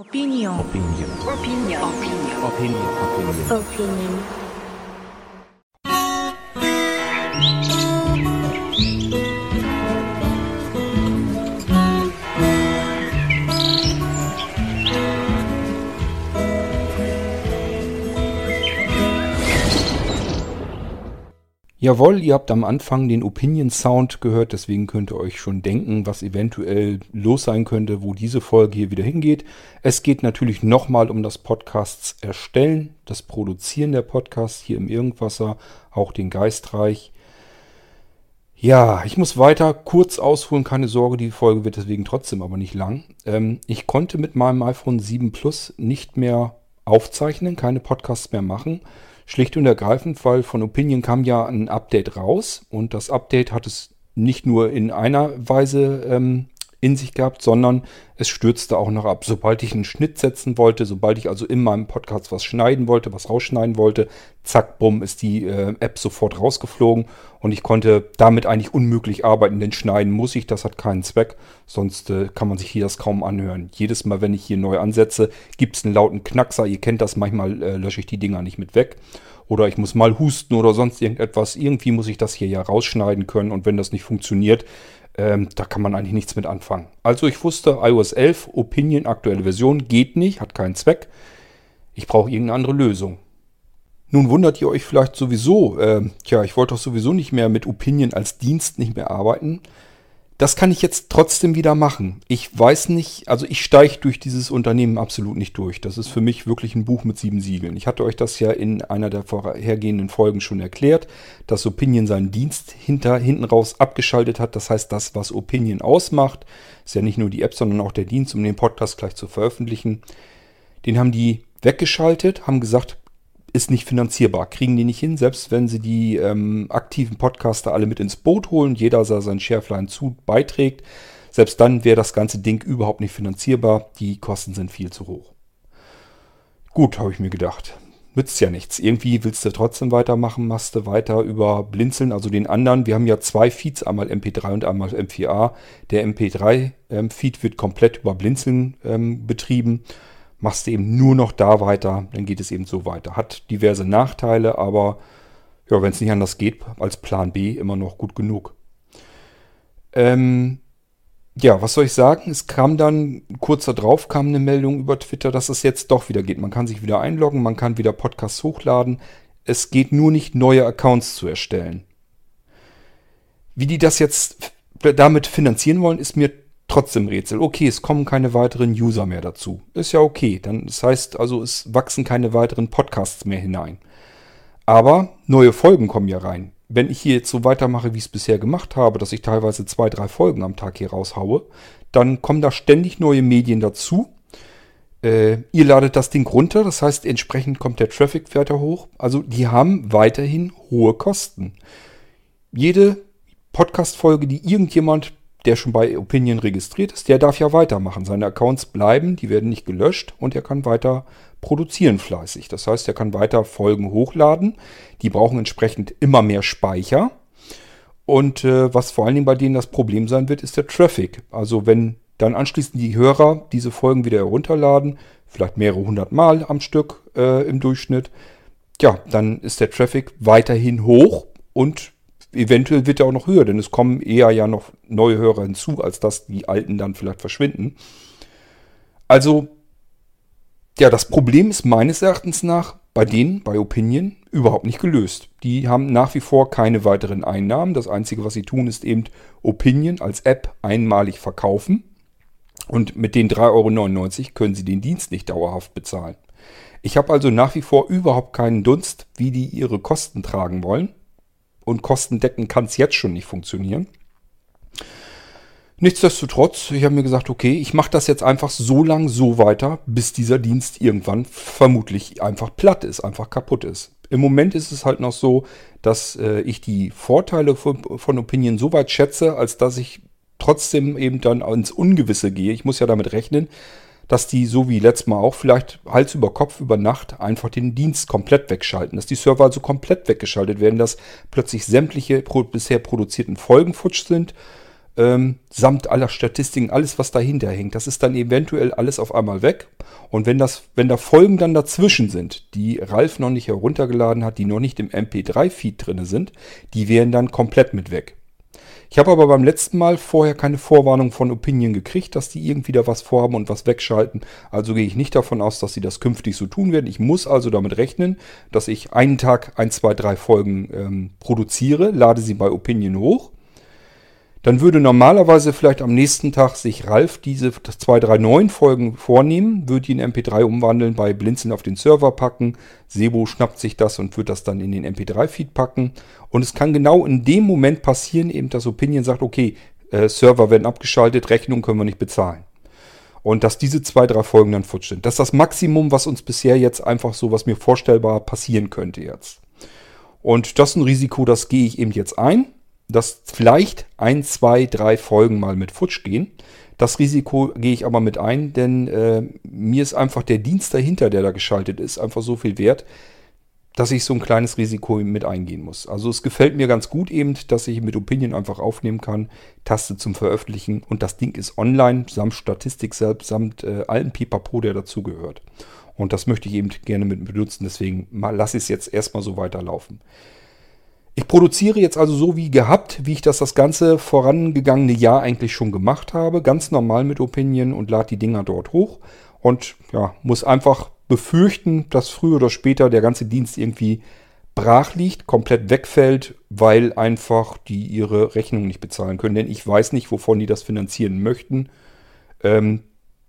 Opinion. Opinion. Opinion. Opinion. Opinion. Opinion. Jawohl, ihr habt am Anfang den Opinion Sound gehört, deswegen könnt ihr euch schon denken, was eventuell los sein könnte, wo diese Folge hier wieder hingeht. Es geht natürlich nochmal um das Podcasts erstellen, das Produzieren der Podcasts hier im Irgendwasser, auch den Geistreich. Ja, ich muss weiter kurz ausholen, keine Sorge, die Folge wird deswegen trotzdem aber nicht lang. Ähm, ich konnte mit meinem iPhone 7 Plus nicht mehr aufzeichnen, keine Podcasts mehr machen. Schlicht und ergreifend, weil von Opinion kam ja ein Update raus und das Update hat es nicht nur in einer Weise ähm, in sich gehabt, sondern es stürzte auch noch ab. Sobald ich einen Schnitt setzen wollte, sobald ich also in meinem Podcast was schneiden wollte, was rausschneiden wollte, zack, bumm, ist die äh, App sofort rausgeflogen und ich konnte damit eigentlich unmöglich arbeiten, denn schneiden muss ich, das hat keinen Zweck, sonst äh, kann man sich hier das kaum anhören. Jedes Mal, wenn ich hier neu ansetze, gibt es einen lauten Knackser, ihr kennt das, manchmal äh, lösche ich die Dinger nicht mit weg oder ich muss mal husten oder sonst irgendetwas. Irgendwie muss ich das hier ja rausschneiden können und wenn das nicht funktioniert, ähm, da kann man eigentlich nichts mit anfangen. Also ich wusste, iOS 11, Opinion, aktuelle Version, geht nicht, hat keinen Zweck. Ich brauche irgendeine andere Lösung. Nun wundert ihr euch vielleicht sowieso, äh, tja, ich wollte doch sowieso nicht mehr mit Opinion als Dienst nicht mehr arbeiten. Das kann ich jetzt trotzdem wieder machen. Ich weiß nicht, also ich steige durch dieses Unternehmen absolut nicht durch. Das ist für mich wirklich ein Buch mit sieben Siegeln. Ich hatte euch das ja in einer der vorhergehenden Folgen schon erklärt, dass Opinion seinen Dienst hinter, hinten raus abgeschaltet hat. Das heißt, das, was Opinion ausmacht, ist ja nicht nur die App, sondern auch der Dienst, um den Podcast gleich zu veröffentlichen. Den haben die weggeschaltet, haben gesagt, ist nicht finanzierbar, kriegen die nicht hin, selbst wenn sie die ähm, aktiven Podcaster alle mit ins Boot holen, jeder sein Sharefline zu beiträgt, selbst dann wäre das ganze Ding überhaupt nicht finanzierbar, die Kosten sind viel zu hoch. Gut, habe ich mir gedacht. Nützt ja nichts. Irgendwie willst du trotzdem weitermachen, machst du weiter über Blinzeln, also den anderen. Wir haben ja zwei Feeds, einmal MP3 und einmal M4A. Der MP3-Feed ähm, wird komplett über Blinzeln ähm, betrieben machst du eben nur noch da weiter, dann geht es eben so weiter. Hat diverse Nachteile, aber ja, wenn es nicht anders geht, als Plan B immer noch gut genug. Ähm, ja, was soll ich sagen? Es kam dann, kurz darauf kam eine Meldung über Twitter, dass es jetzt doch wieder geht. Man kann sich wieder einloggen, man kann wieder Podcasts hochladen. Es geht nur nicht, neue Accounts zu erstellen. Wie die das jetzt damit finanzieren wollen, ist mir trotzdem Rätsel. Okay, es kommen keine weiteren User mehr dazu. Ist ja okay. Dann, das heißt also, es wachsen keine weiteren Podcasts mehr hinein. Aber neue Folgen kommen ja rein. Wenn ich hier jetzt so weitermache, wie ich es bisher gemacht habe, dass ich teilweise zwei, drei Folgen am Tag hier raushaue, dann kommen da ständig neue Medien dazu. Äh, ihr ladet das Ding runter, das heißt, entsprechend kommt der Traffic weiter hoch. Also die haben weiterhin hohe Kosten. Jede Podcast-Folge, die irgendjemand der schon bei Opinion registriert ist, der darf ja weitermachen. Seine Accounts bleiben, die werden nicht gelöscht und er kann weiter produzieren fleißig. Das heißt, er kann weiter Folgen hochladen. Die brauchen entsprechend immer mehr Speicher. Und äh, was vor allen Dingen bei denen das Problem sein wird, ist der Traffic. Also wenn dann anschließend die Hörer diese Folgen wieder herunterladen, vielleicht mehrere hundert Mal am Stück äh, im Durchschnitt, ja, dann ist der Traffic weiterhin hoch und eventuell wird er auch noch höher, denn es kommen eher ja noch neue Hörer hinzu, als dass die alten dann vielleicht verschwinden. Also, ja, das Problem ist meines Erachtens nach bei denen, bei Opinion, überhaupt nicht gelöst. Die haben nach wie vor keine weiteren Einnahmen. Das Einzige, was sie tun, ist eben Opinion als App einmalig verkaufen. Und mit den 3,99 Euro können sie den Dienst nicht dauerhaft bezahlen. Ich habe also nach wie vor überhaupt keinen Dunst, wie die ihre Kosten tragen wollen und kostendeckend kann es jetzt schon nicht funktionieren. Nichtsdestotrotz, ich habe mir gesagt, okay, ich mache das jetzt einfach so lang so weiter, bis dieser Dienst irgendwann vermutlich einfach platt ist, einfach kaputt ist. Im Moment ist es halt noch so, dass äh, ich die Vorteile von, von Opinion so weit schätze, als dass ich trotzdem eben dann ins Ungewisse gehe. Ich muss ja damit rechnen, dass die, so wie letztes Mal auch, vielleicht Hals über Kopf über Nacht einfach den Dienst komplett wegschalten. Dass die Server also komplett weggeschaltet werden, dass plötzlich sämtliche pro bisher produzierten Folgen futsch sind. ähm, samt aller Statistiken, alles was dahinter hängt. Das ist dann eventuell alles auf einmal weg. Und wenn das, wenn da Folgen dann dazwischen sind, die Ralf noch nicht heruntergeladen hat, die noch nicht im MP3-Feed drin sind, die wären dann komplett mit weg. Ich habe aber beim letzten Mal vorher keine Vorwarnung von Opinion gekriegt, dass die irgendwie da was vorhaben und was wegschalten. Also gehe ich nicht davon aus, dass sie das künftig so tun werden. Ich muss also damit rechnen, dass ich einen Tag ein, zwei, drei Folgen ähm, produziere, lade sie bei Opinion hoch dann würde normalerweise vielleicht am nächsten Tag sich Ralf diese zwei, drei neuen Folgen vornehmen, würde die in MP3 umwandeln, bei Blinzeln auf den Server packen. Sebo schnappt sich das und wird das dann in den MP3-Feed packen. Und es kann genau in dem Moment passieren, eben dass Opinion sagt, okay, äh, Server werden abgeschaltet, Rechnung können wir nicht bezahlen. Und dass diese zwei, drei Folgen dann futsch sind. Das ist das Maximum, was uns bisher jetzt einfach so, was mir vorstellbar passieren könnte jetzt. Und das ist ein Risiko, das gehe ich eben jetzt ein dass vielleicht ein, zwei, drei Folgen mal mit futsch gehen. Das Risiko gehe ich aber mit ein, denn äh, mir ist einfach der Dienst dahinter, der da geschaltet ist, einfach so viel wert, dass ich so ein kleines Risiko mit eingehen muss. Also es gefällt mir ganz gut eben, dass ich mit Opinion einfach aufnehmen kann, Taste zum Veröffentlichen und das Ding ist online, samt Statistik selbst, samt äh, allen Pipapo, der dazugehört. Und das möchte ich eben gerne mit benutzen, deswegen lasse ich es jetzt erstmal so weiterlaufen. Ich produziere jetzt also so wie gehabt, wie ich das das ganze vorangegangene Jahr eigentlich schon gemacht habe. Ganz normal mit Opinion und lade die Dinger dort hoch. Und ja, muss einfach befürchten, dass früher oder später der ganze Dienst irgendwie brach liegt, komplett wegfällt, weil einfach die ihre Rechnung nicht bezahlen können. Denn ich weiß nicht, wovon die das finanzieren möchten. Ähm,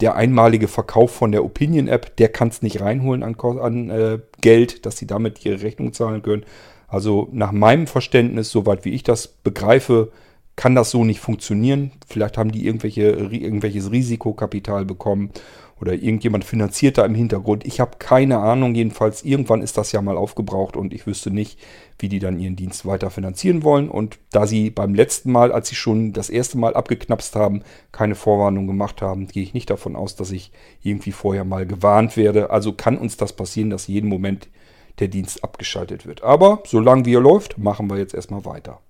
der einmalige Verkauf von der Opinion-App, der kann es nicht reinholen an, an äh, Geld, dass sie damit ihre Rechnung zahlen können. Also nach meinem Verständnis, soweit wie ich das begreife, kann das so nicht funktionieren. Vielleicht haben die irgendwelche, irgendwelches Risikokapital bekommen oder irgendjemand finanziert da im Hintergrund. Ich habe keine Ahnung. Jedenfalls irgendwann ist das ja mal aufgebraucht und ich wüsste nicht, wie die dann ihren Dienst weiter finanzieren wollen. Und da sie beim letzten Mal, als sie schon das erste Mal abgeknapst haben, keine Vorwarnung gemacht haben, gehe ich nicht davon aus, dass ich irgendwie vorher mal gewarnt werde. Also kann uns das passieren, dass jeden Moment der Dienst abgeschaltet wird. Aber solange wie er läuft, machen wir jetzt erstmal weiter.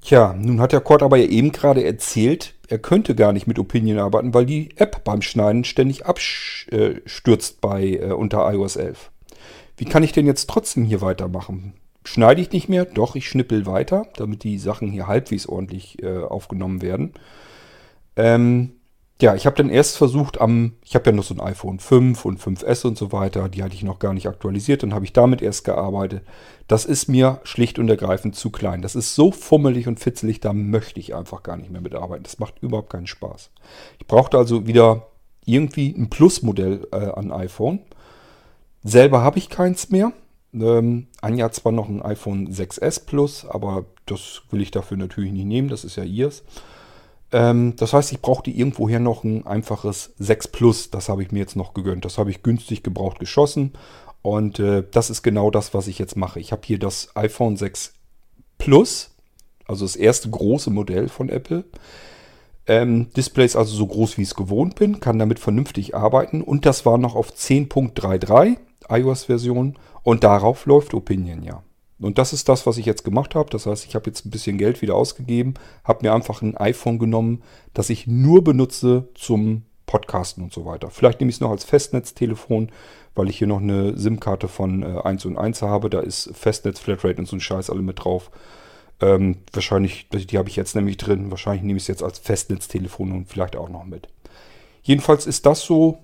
Tja, nun hat der Cord aber ja eben gerade erzählt, er könnte gar nicht mit Opinion arbeiten, weil die App beim Schneiden ständig abstürzt bei äh, unter iOS 11. Wie kann ich denn jetzt trotzdem hier weitermachen? Schneide ich nicht mehr? Doch, ich schnippel weiter, damit die Sachen hier halbwegs ordentlich äh, aufgenommen werden. Ähm, ja, ich habe dann erst versucht am, ich habe ja noch so ein iPhone 5 und 5S und so weiter, die hatte ich noch gar nicht aktualisiert, dann habe ich damit erst gearbeitet. Das ist mir schlicht und ergreifend zu klein. Das ist so fummelig und fitzelig, da möchte ich einfach gar nicht mehr mitarbeiten. Das macht überhaupt keinen Spaß. Ich brauchte also wieder irgendwie ein Plus-Modell äh, an iPhone. Selber habe ich keins mehr. Ähm, Anja hat zwar noch ein iPhone 6S Plus, aber das will ich dafür natürlich nicht nehmen, das ist ja ihrs. Ähm, das heißt, ich brauchte irgendwoher noch ein einfaches 6 Plus. Das habe ich mir jetzt noch gegönnt. Das habe ich günstig gebraucht geschossen. Und äh, das ist genau das, was ich jetzt mache. Ich habe hier das iPhone 6 Plus, also das erste große Modell von Apple. Ähm, Display ist also so groß, wie ich es gewohnt bin, kann damit vernünftig arbeiten. Und das war noch auf 10.33 iOS-Version. Und darauf läuft Opinion ja. Und das ist das, was ich jetzt gemacht habe. Das heißt, ich habe jetzt ein bisschen Geld wieder ausgegeben, habe mir einfach ein iPhone genommen, das ich nur benutze zum Podcasten und so weiter. Vielleicht nehme ich es noch als Festnetztelefon, weil ich hier noch eine SIM-Karte von äh, 1 und 1 habe. Da ist Festnetz, Flatrate und so ein Scheiß alle mit drauf. Ähm, wahrscheinlich, die habe ich jetzt nämlich drin. Wahrscheinlich nehme ich es jetzt als Festnetztelefon und vielleicht auch noch mit. Jedenfalls ist das so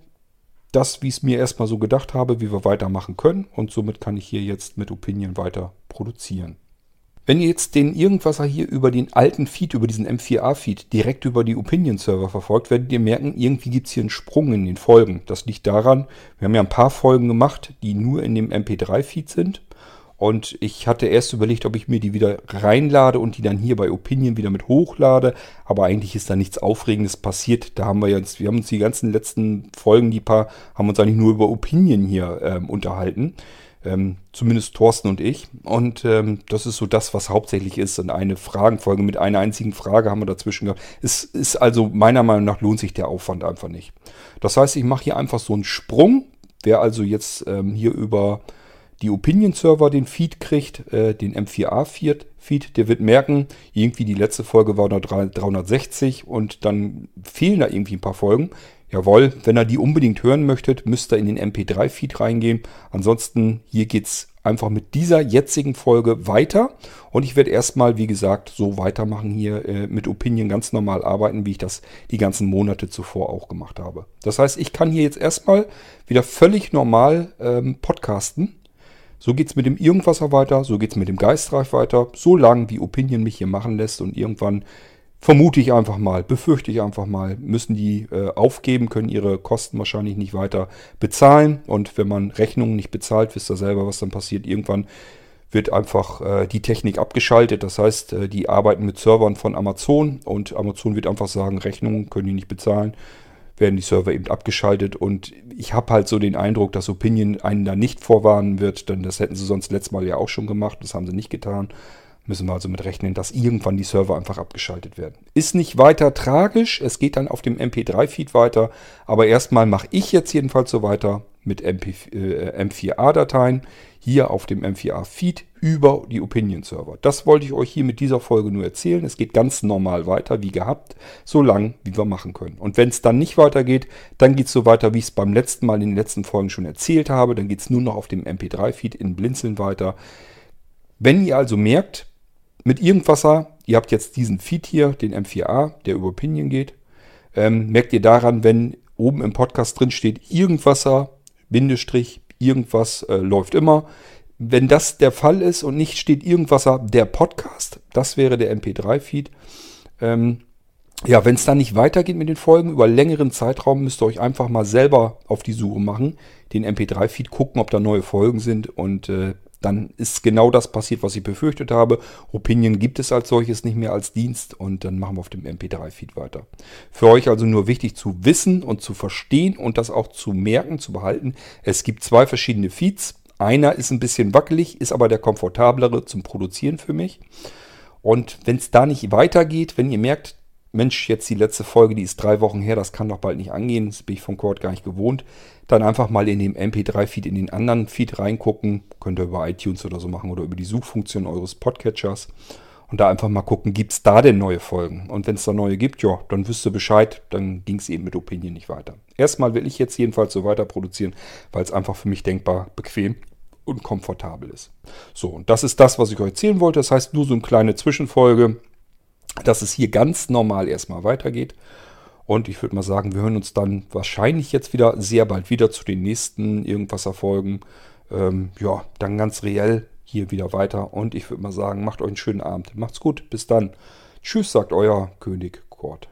das, wie ich es mir erstmal so gedacht habe, wie wir weitermachen können. Und somit kann ich hier jetzt mit Opinion weiter produzieren. Wenn ihr jetzt den Irgendwasser hier über den alten Feed, über diesen M4A-Feed, direkt über die Opinion-Server verfolgt, werdet ihr merken, irgendwie gibt es hier einen Sprung in den Folgen. Das liegt daran, wir haben ja ein paar Folgen gemacht, die nur in dem MP3-Feed sind. Und ich hatte erst überlegt, ob ich mir die wieder reinlade und die dann hier bei Opinion wieder mit hochlade. Aber eigentlich ist da nichts Aufregendes passiert. Da haben wir jetzt, wir haben uns die ganzen letzten Folgen, die paar, haben uns eigentlich nur über Opinion hier ähm, unterhalten. Ähm, zumindest Thorsten und ich. Und ähm, das ist so das, was hauptsächlich ist. Und eine Fragenfolge mit einer einzigen Frage haben wir dazwischen gehabt. Es ist also meiner Meinung nach lohnt sich der Aufwand einfach nicht. Das heißt, ich mache hier einfach so einen Sprung. Wer also jetzt ähm, hier über die Opinion-Server den Feed kriegt, äh, den M4A-Feed, der wird merken, irgendwie die letzte Folge war noch 360 und dann fehlen da irgendwie ein paar Folgen. Jawohl, wenn ihr die unbedingt hören möchtet, müsst ihr in den MP3-Feed reingehen. Ansonsten, hier geht's einfach mit dieser jetzigen Folge weiter. Und ich werde erstmal, wie gesagt, so weitermachen hier äh, mit Opinion ganz normal arbeiten, wie ich das die ganzen Monate zuvor auch gemacht habe. Das heißt, ich kann hier jetzt erstmal wieder völlig normal ähm, podcasten. So geht's mit dem Irgendwasser weiter, so geht's mit dem Geistreich weiter, so lange wie Opinion mich hier machen lässt und irgendwann vermute ich einfach mal, befürchte ich einfach mal, müssen die äh, aufgeben, können ihre Kosten wahrscheinlich nicht weiter bezahlen. Und wenn man Rechnungen nicht bezahlt, wisst ihr selber, was dann passiert. Irgendwann wird einfach äh, die Technik abgeschaltet. Das heißt, äh, die arbeiten mit Servern von Amazon und Amazon wird einfach sagen, Rechnungen können die nicht bezahlen, werden die Server eben abgeschaltet. Und ich habe halt so den Eindruck, dass Opinion einen da nicht vorwarnen wird, denn das hätten sie sonst letztes Mal ja auch schon gemacht. Das haben sie nicht getan. Müssen wir also mit rechnen, dass irgendwann die Server einfach abgeschaltet werden. Ist nicht weiter tragisch, es geht dann auf dem MP3-Feed weiter, aber erstmal mache ich jetzt jedenfalls so weiter mit MP, äh, M4A-Dateien hier auf dem M4A-Feed über die Opinion-Server. Das wollte ich euch hier mit dieser Folge nur erzählen. Es geht ganz normal weiter, wie gehabt, so lang, wie wir machen können. Und wenn es dann nicht weitergeht, dann geht es so weiter, wie ich es beim letzten Mal in den letzten Folgen schon erzählt habe. Dann geht es nur noch auf dem MP3-Feed in Blinzeln weiter. Wenn ihr also merkt, mit Irgendwasser, ihr habt jetzt diesen Feed hier, den M4A, der über Opinion geht. Ähm, merkt ihr daran, wenn oben im Podcast drin steht Irgendwasser, Bindestrich, irgendwas äh, läuft immer. Wenn das der Fall ist und nicht steht Irgendwasser, der Podcast, das wäre der MP3-Feed. Ähm, ja, wenn es dann nicht weitergeht mit den Folgen über längeren Zeitraum, müsst ihr euch einfach mal selber auf die Suche machen, den MP3-Feed gucken, ob da neue Folgen sind und äh, dann ist genau das passiert, was ich befürchtet habe. Opinion gibt es als solches nicht mehr als Dienst und dann machen wir auf dem MP3-Feed weiter. Für euch also nur wichtig zu wissen und zu verstehen und das auch zu merken, zu behalten. Es gibt zwei verschiedene Feeds. Einer ist ein bisschen wackelig, ist aber der komfortablere zum Produzieren für mich. Und wenn es da nicht weitergeht, wenn ihr merkt, Mensch, jetzt die letzte Folge, die ist drei Wochen her, das kann doch bald nicht angehen, das bin ich von Cord gar nicht gewohnt. Dann einfach mal in dem MP3-Feed, in den anderen Feed reingucken. Könnt ihr über iTunes oder so machen oder über die Suchfunktion eures Podcatchers. Und da einfach mal gucken, gibt es da denn neue Folgen? Und wenn es da neue gibt, ja, dann wüsst ihr Bescheid, dann ging es eben mit Opinion nicht weiter. Erstmal will ich jetzt jedenfalls so weiter produzieren, weil es einfach für mich denkbar bequem und komfortabel ist. So, und das ist das, was ich euch erzählen wollte. Das heißt, nur so eine kleine Zwischenfolge dass es hier ganz normal erstmal weitergeht. Und ich würde mal sagen, wir hören uns dann wahrscheinlich jetzt wieder sehr bald wieder zu den nächsten irgendwas erfolgen. Ähm, ja, dann ganz reell hier wieder weiter. Und ich würde mal sagen, macht euch einen schönen Abend. Macht's gut. Bis dann. Tschüss, sagt euer König Kurt.